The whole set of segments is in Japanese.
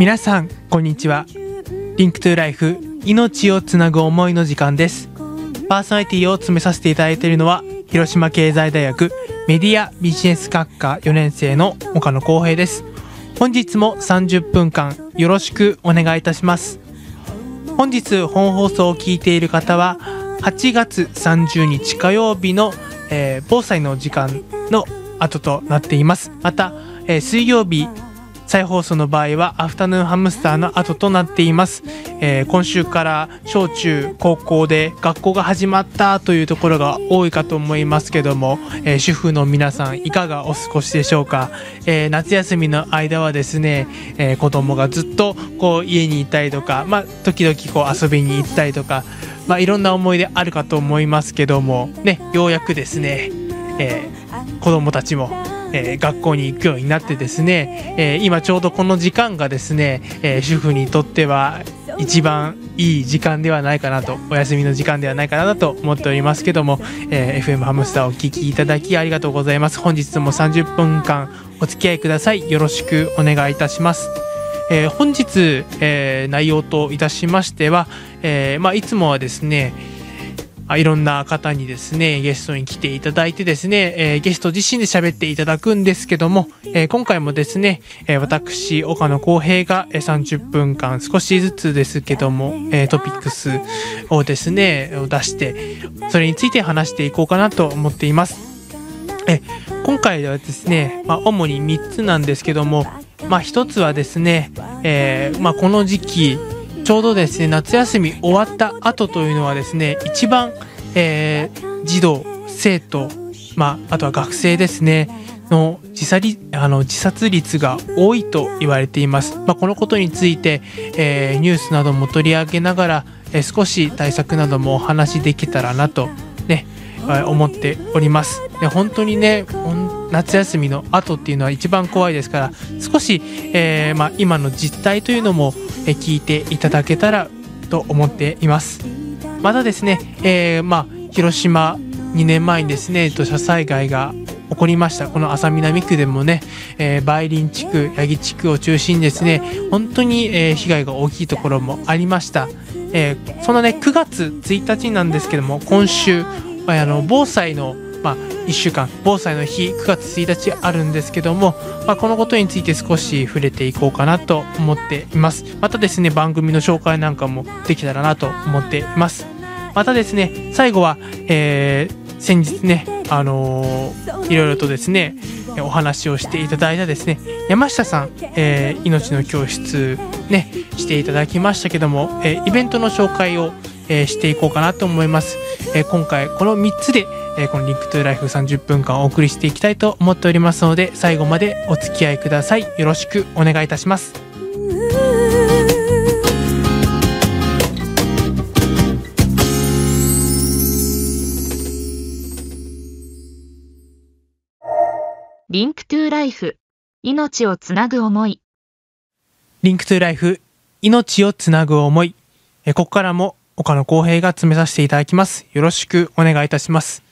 皆さんこんにちは。リンクトゥライフ命をつなぐ思いの時間です。パーソナリティを務めさせていただいているのは広島経済大学メディアビジネス学科4年生の岡野光平です。本日も30分間よろしくお願いいたします。本日本放送を聞いている方は8月30日火曜日の、えー防災の時間の後となっています。また、えー水曜日再放送の場合はアフタヌーンハムスターの後となっています、えー今週から小中高校で学校が始まったというところが多いかと思いますけども、えー主婦の皆さんいかがお過ごしでしょうか、えー夏休みの間はですね、えー子供がずっとこう家にいたりとか、まあ、時々こう遊びに行ったりとか、まあ、いろんな思い出あるかと思いますけどもねようやくですね、えー子供たちも、えー学校に行くようになってですね、えー今ちょうどこの時間がですね、えー主婦にとっては一番いい時間ではないかなとお休みの時間ではないかなと思っておりますけども、えー FM ハムスターをお聞きいただきありがとうございます。本日も30分間お付き合いください。よろしくお願いいたします。えー本日、えー内容といたしましては、えーまあ、いつもはですねいろんな方にですねゲストに来ていただいてですね、えーゲスト自身で喋っていただくんですけども、えー今回もですね、え私岡野浩平が30分間少しずつですけども、えトピックスをですねを出してそれについて話していこうかなと思っています。え今回はですね、まあ、主に3つなんですけども、まあ、1つはですね、えまあ、この時期ちょうどですね夏休み終わった後というのはですね一番、えー児童生徒、まあ、あとは学生ですねの自殺あの自殺率が多いと言われています、まあ、このことについて、えーニュースなども取り上げながら、えー少し対策などもお話しできたらなとね思っております。で本当にね夏休みの後っていうのは一番怖いですから少し、えーまあ、今の実態というのも、えー聞いていただけたらと思っています。またですね、えーまあ、広島2年前にですね土砂災害が起こりました。この安佐南区でもね、えー、梅林地区八木地区を中心にですね本当に、えー被害が大きいところもありました、えーそのね9月1日なんですけども今週まああの防災の、まあ、1週間防災の日9月1日あるんですけども、まあ、このことについて少し触れていこうかなと思っています。またですね番組の紹介なんかもできたらなと思っています。またですね最後は、えー先日ねあのーいろいろとですねお話をしていただいたですね山下さん、えー命の教室ねしていただきましたけども、えーイベントの紹介を、えーしていこうかなと思います、え今回この3つで、えーこの Link to Life 30分間お送りしていきたいと思っておりますので最後までお付き合いください。よろしくお願いいたします。 Link to Life 命をつなぐ思い。リンクトゥライフ命をつなぐ思い。えーここからも岡野公平が詰めさせていただきます。よろしくお願いいたします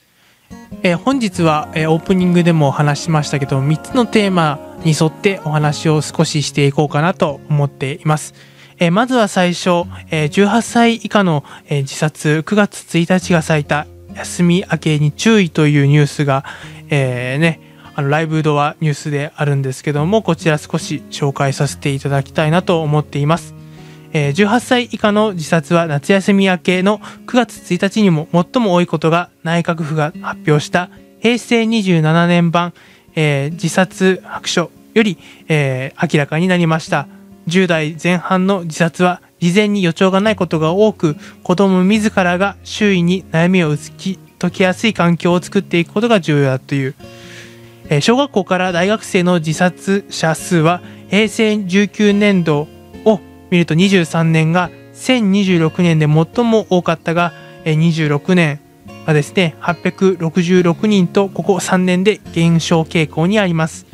えー本日は、えーオープニングでもお話しましたけど3つのテーマに沿ってお話を少ししていこうかなと思っています、えーまずは最初、えー18歳以下の、え自殺9月1日が咲いた休み明けに注意というニュースが、えねあのライブドアニュースであるんですけどもこちら少し紹介させていただきたいなと思っています。えー18歳以下の自殺は夏休み明けの9月1日にも最も多いことが内閣府が発表した平成27年版、えー自殺白書より、えー明らかになりました。10代前半の自殺は事前に予兆がないことが多く子供自らが周囲に悩みを打ち解きやすい環境を作っていくことが重要だという。えー小学校から大学生の自殺者数は平成19年度見ると23年が1026年で最も多かったが、26年はですね866人とここ3年で減少傾向にあります。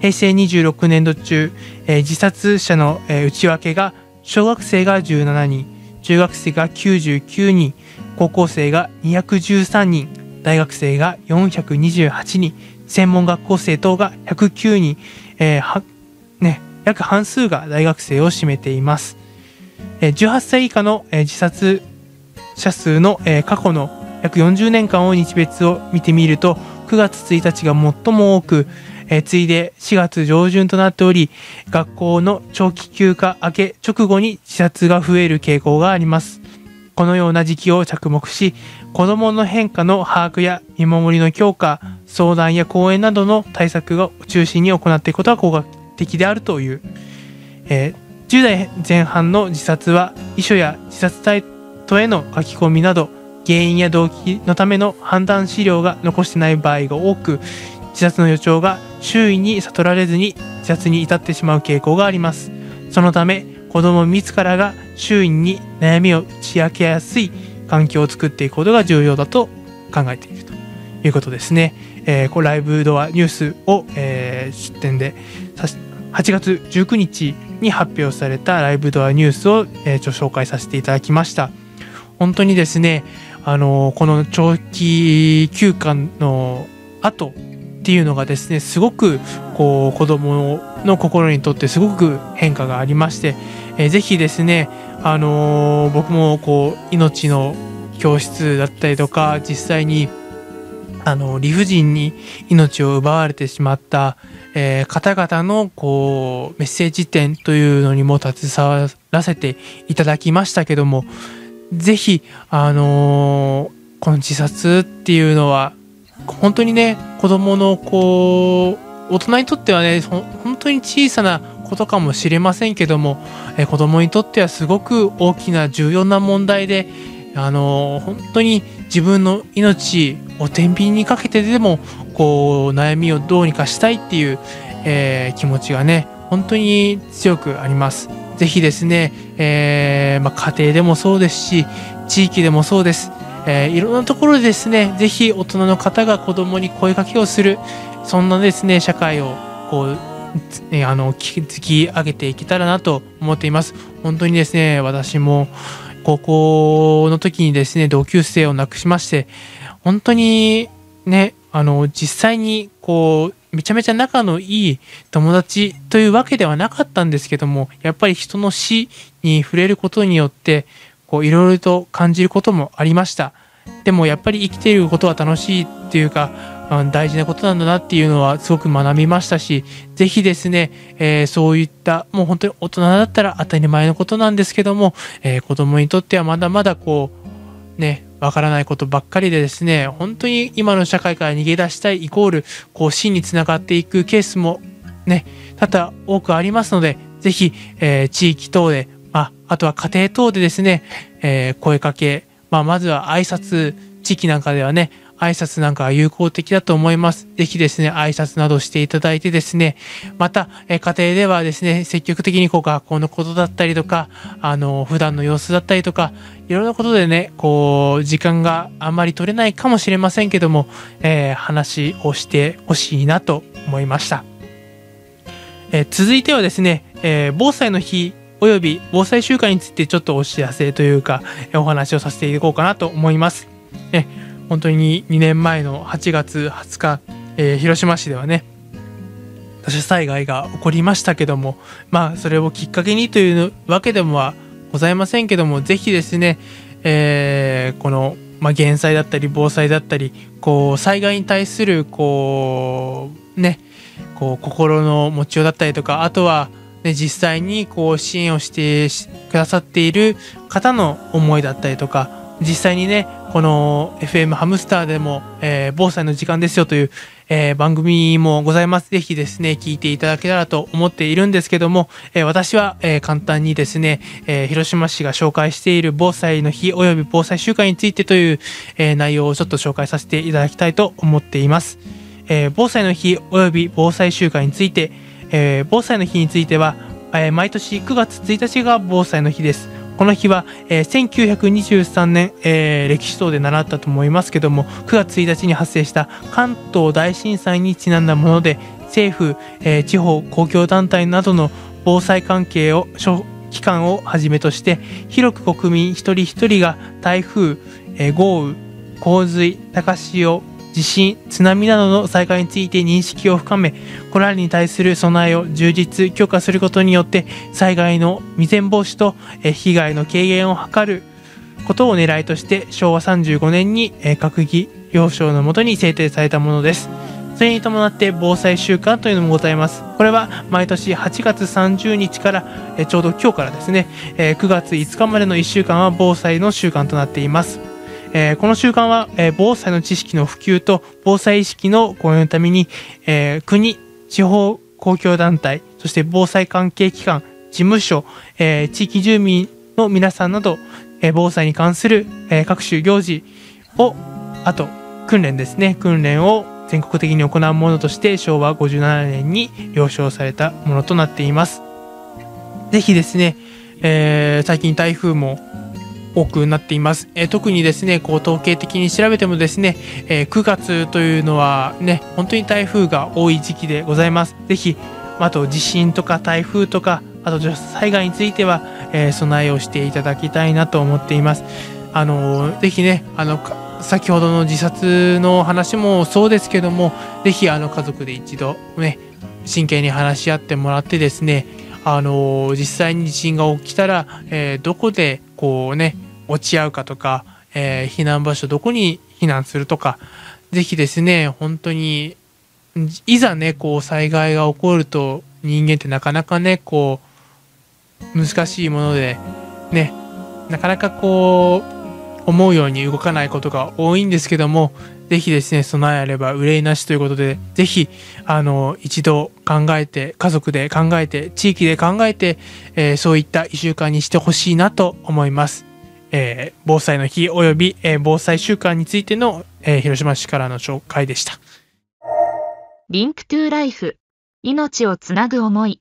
平成26年度中、自殺者の、内訳が小学生が17人中学生が99人高校生が213人大学生が428人専門学校生等が109人、えー、約半数が大学生を占めています。18歳以下の、自殺者数の、過去の約40年間を日別を見てみると9月1日が最も多く、えー次いで4月上旬となっており学校の長期休暇明け直後に自殺が増える傾向がありますこのような時期を着目し子どもの変化の把握や見守りの強化相談や講演などの対策を中心に行っていくことが効果的であるという、えー10代前半の自殺は遺書や自殺サイトへの書き込みなど原因や動機のための判断資料が残してない場合が多く自殺の予兆が周囲に悟られずに自殺に至ってしまう傾向があります。そのため子供自らが周囲に悩みを打ち明けやすい環境を作っていくことが重要だと考えているということですね、えーこうライブドアニュースを、えー出展でさし8月19日に発表されたライブドアニュースを、えーちょ紹介させていただきました。本当にですねあのこの長期休暇の後っていうのがですねすごくこう子供の心にとってすごく変化がありまして、えーぜひですねあのー僕もこう命の教室だったりとか実際にあの理不尽に命を奪われてしまった、えー方々のこうメッセージ展というのにも携わらせていただきましたけどもぜひあのーこの自殺っていうのは本当にね子供のこう大人にとってはね本当に小さなことかもしれませんけども、えー子供にとってはすごく大きな重要な問題であの本当に自分の命を天秤にかけてでもこう悩みをどうにかしたいっていう、えー気持ちがね本当に強くあります。ぜひですね、えーまあ、家庭でもそうですし地域でもそうです、えーいろんなところでですねぜひ大人の方が子供に声かけをする。そんなですね社会をこうあの築き上げていけたらなと思っています。本当にですね私も高校の時にですね同級生を亡くしまして本当にねあの実際にこうめちゃめちゃ仲のいい友達というわけではなかったんですけどもやっぱり人の死に触れることによってこういろいろと感じることもありました。でもやっぱり生きていることは楽しいっていうか大事なことなんだなっていうのはすごく学びましたしぜひですね、えーそういったもう本当に大人だったら当たり前のことなんですけども、えー子供にとってはまだまだこうねわからないことばっかりでですね本当に今の社会から逃げ出したいイコールこう死につながっていくケースもね多々多くありますのでぜひ、えー地域等で、まあ、あとは家庭等でですね、えー声かけ、まあ、まずは挨拶地域なんかではね挨拶なんかは有効的だと思います。ぜひですね、挨拶などしていただいてですね、また、え家庭ではですね、積極的にこう学校のことだったりとか、あの、普段の様子だったりとか、いろんなことでね、こう、時間があんまり取れないかもしれませんけども、えー話をしてほしいなと思いました。えー続いてはですね、えー防災の日および防災週間についてちょっとお知らせというか、お話をさせていこうかなと思います。え本当に2年前の8月20日、えー広島市ではね、土砂災害が起こりましたけども、まあ、それをきっかけにというわけでもはございませんけども、ぜひですね、えーこの、まあ、減災だったり防災だったり、こう、災害に対する、こう、ね、こう、心の持ちようだったりとか、あとは、ね、実際にこう支援をしてくださっている方の思いだったりとか実際にねこの FM ハムスターでも、えー防災の時間ですよという、えー番組もございますぜひですね聞いていただけたらと思っているんですけども、えー私は、えー簡単にですね、えー広島市が紹介している防災の日および防災週間についてという、えー内容をちょっと紹介させていただきたいと思っています。えー防災の日および防災週間について、えー防災の日については、えー毎年9月1日が防災の日です。この日は、えー1923年、えー歴史等で習ったと思いますけども9月1日に発生した関東大震災にちなんだもので政府、えー地方公共団体などの防災関係を諸機関をはじめとして広く国民一人一人が台風、えー豪雨洪水高潮地震津波などの災害について認識を深めこれらに対する備えを充実強化することによって災害の未然防止と被害の軽減を図ることを狙いとして昭和35年に閣議了承のもとに制定されたものです。それに伴って防災週間というのもございます。これは毎年8月30日からちょうど今日からですねえ9月5日までの1週間は防災の週間となっています。えーこの週間は、えー防災の知識の普及と防災意識の向上のために、えー国、地方公共団体、そして防災関係機関、事務所、えー地域住民の皆さんなど、えー防災に関する、えー各種行事を、あと訓練ですね、訓練を全国的に行うものとして昭和57年に了承されたものとなっています。ぜひですね、えー最近台風も多くなっています、えー特にですねこう統計的に調べてもですね、えー9月というのはね本当に台風が多い時期でございます。ぜひあと地震とか台風とかあと土砂災害については、えー備えをしていただきたいなと思っています。あのーぜひねあの先ほどの自殺の話もそうですけどもぜひあの家族で一度ね真剣に話し合ってもらってですねあの実際に地震が起きたら、えーどこでこうね落ち合うかとか、えー避難場所どこに避難するとかぜひですね本当にいざねこう災害が起こると人間ってなかなかねこう難しいものでねなかなかこう思うように動かないことが多いんですけどもぜひですね備えあれば憂いなしということでぜひあの一度考えて家族で考えて地域で考えて、えーそういった1週間にしてほしいなと思います、えー防災の日および、えー防災週間についての、えー広島市からの紹介でしたリンクトゥライフ。命をつなぐ思い。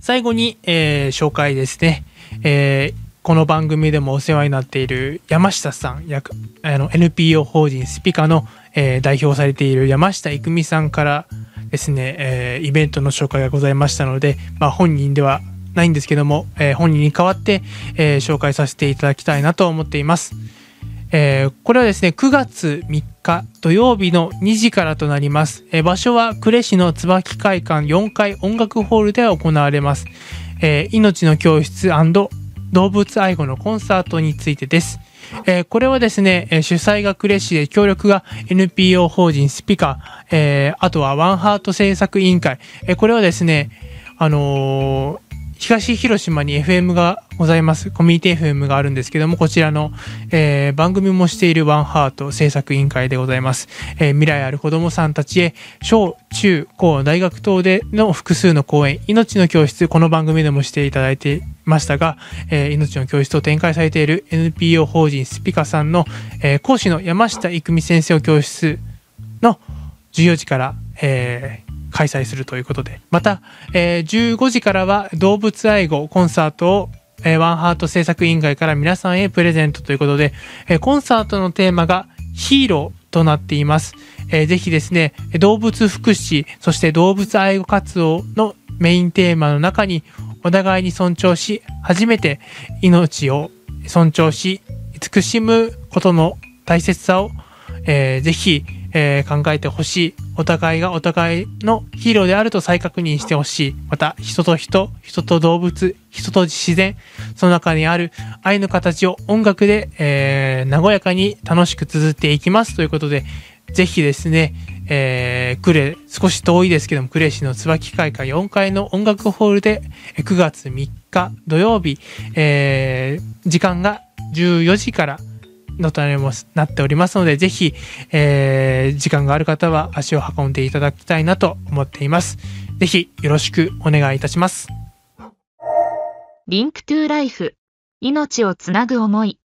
最後に、えー紹介ですね、えーこの番組でもお世話になっている山下さん役あの NPO 法人スピカの、えー代表されている山下育美さんからですね、えーイベントの紹介がございましたので、まあ、本人ではないんですけども、えー本人に代わって、えー紹介させていただきたいなと思っています。えーこれはですね9月3日土曜日の2時からとなります、えー場所は呉市の椿会館4階音楽ホールで行われます、えー命の教室動物愛護のコンサートについてです、えーこれはですね、えー主催が呉市で協力が NPO 法人スピカ、えーあとはワンハート制作委員会、えーこれはですねあのー東広島に FM がございます。コミュニティ FM があるんですけども、こちらの、えー番組もしているワンハート制作委員会でございます。えー未来ある子供さんたちへ、小、中、高、大学等での複数の講演、命の教室、この番組でもしていただいてましたが、えー命の教室を展開されている NPO 法人スピカさんの、えー講師の山下育美先生を教室の14時から、えー開催するということで。また、えー15時からは動物愛護コンサートを、えーワンハート制作委員会から皆さんへプレゼントということで、えーコンサートのテーマがヒーローとなっています、えーぜひですね動物福祉そして動物愛護活動のメインテーマの中にお互いに尊重し初めて命を尊重し慈しむことの大切さを、えーぜひ、えー考えてほしい。お互いがお互いのヒーローであると再確認してほしい。また、人と人、人と動物、人と自然、その中にある愛の形を音楽で、えー和やかに楽しく綴っていきますということで、ぜひですね、えー、クレ、少し遠いですけども、クレ市の椿会館4階の音楽ホールで、9月3日土曜日、えー時間が14時からのとなっておりますので、ぜひ、えー時間がある方は足を運んでいただきたいなと思っています。ぜひ、よろしくお願いいたします。 Link to Life。命をつなぐ思い。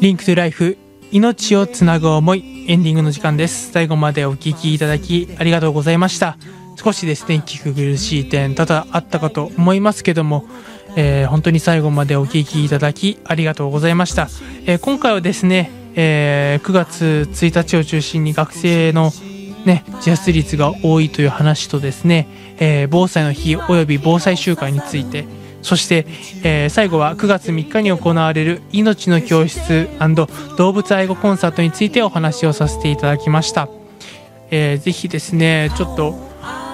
Link to Life 命をつなぐ思いエンディングの時間です最後までお聞きいただきありがとうございました少しですね聞き苦しい点多々あったかと思いますけども、えー本当に最後までお聞きいただきありがとうございました、えー今回はですね、えー9月1日を中心に学生のね、自殺率が多いという話とですね、えー防災の日および防災週間についてそして、えー最後は9月3日に行われる命の教室動物愛護コンサートについてお話をさせていただきました。えーぜひですね、ちょっと、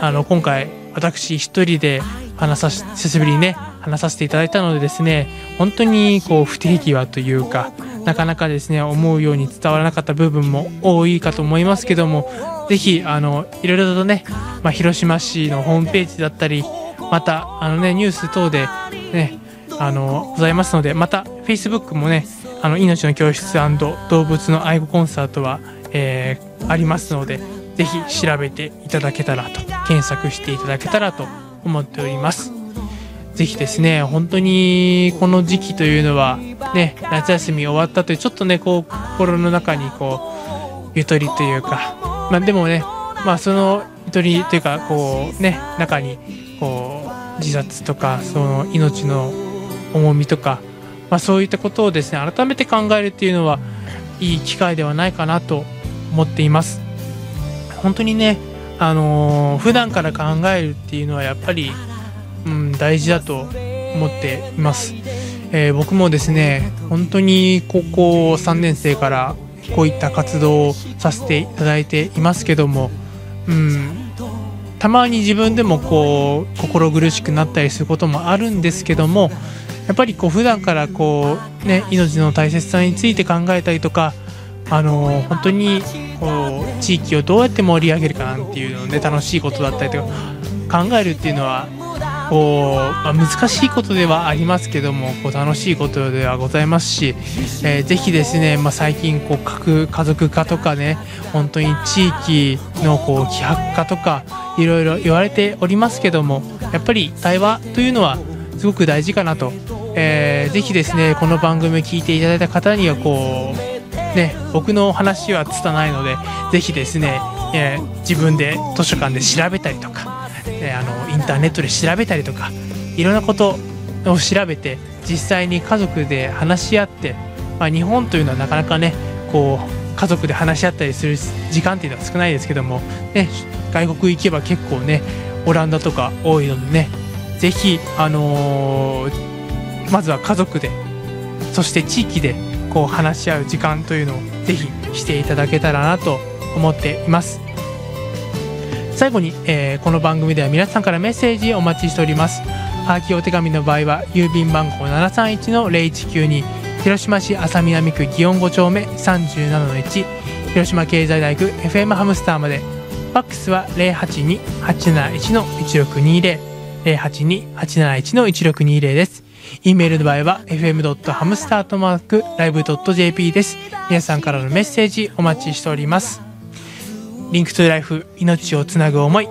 あの、今回、私一人で話さし、久しぶりにね、話させていただいたのでですね、本当にこう、不手際というか、なかなかですね、思うように伝わらなかった部分も多いかと思いますけども、ぜひ、あの、いろいろとね、まあ、広島市のホームページだったり、また、あのね、ニュース等で、ね、あの、ございますので、また、Facebook もね、あの、命の教室動物の愛護コンサートは、えーありますので、ぜひ調べていただけたらと、検索していただけたらと思っております。ぜひですね、本当にこの時期というのは、ね、夏休み終わったという、ちょっとね、こう、心の中にこう、ゆとりというか、まあでもね、まあそのゆとりというか、こうね、中に、こう、自殺とか、その命の重みとか、まあそういったことをですね、改めて考えるっていうのは、いい機会ではないかなと思っています。本当にね、あのー普段から考えるっていうのはやっぱり、うん、大事だと思っています。えー僕もですね、本当に高校3年生からこういった活動をさせていただいていますけども、うん、たまに自分でもこう心苦しくなったりすることもあるんですけどもやっぱりこう普段からこうね命の大切さについて考えたりとかあの本当にこう地域をどうやって盛り上げるかなんていうのね楽しいことだったりとか考えるっていうのはこう、まあ難しいことではありますけどもこう楽しいことではございますし、えーぜひですね、まあ、最近こう核家族化とかね本当に地域のこう希薄化とかいろいろ言われておりますけどもやっぱり対話というのはすごく大事かなと、えーぜひですねこの番組を聞いていただいた方にはこうね僕の話は拙いのでぜひですね、えー自分で図書館で調べたりとか、えあのインターネットで調べたりとかいろんなことを調べて実際に家族で話し合って、まあ、日本というのはなかなかねこう家族で話し合ったりする時間っていうのは少ないですけども、ね、外国行けば結構ねオランダとか多いのでねぜひ、あのーまずは家族でそして地域でこう話し合う時間というのをぜひしていただけたらなと思っています。最後に、えーこの番組では皆さんからメッセージお待ちしておりますはがきお手紙の場合は郵便番号731-0192広島市安佐南区祇園5丁目37-1広島経済大学 FM ハムスターまでファックスは082-871-1620 082-871-1620です。e メールの場合は fm.hamster.live.jp です。皆さんからのメッセージお待ちしております。 Link to Life 命をつなぐ思い。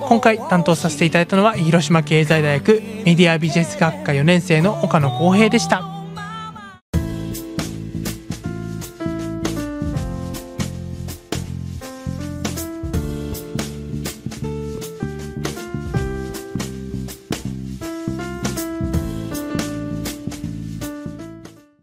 今回担当させていただいたのは広島経済大学メディアビジネス学科4年生の岡野光平でした。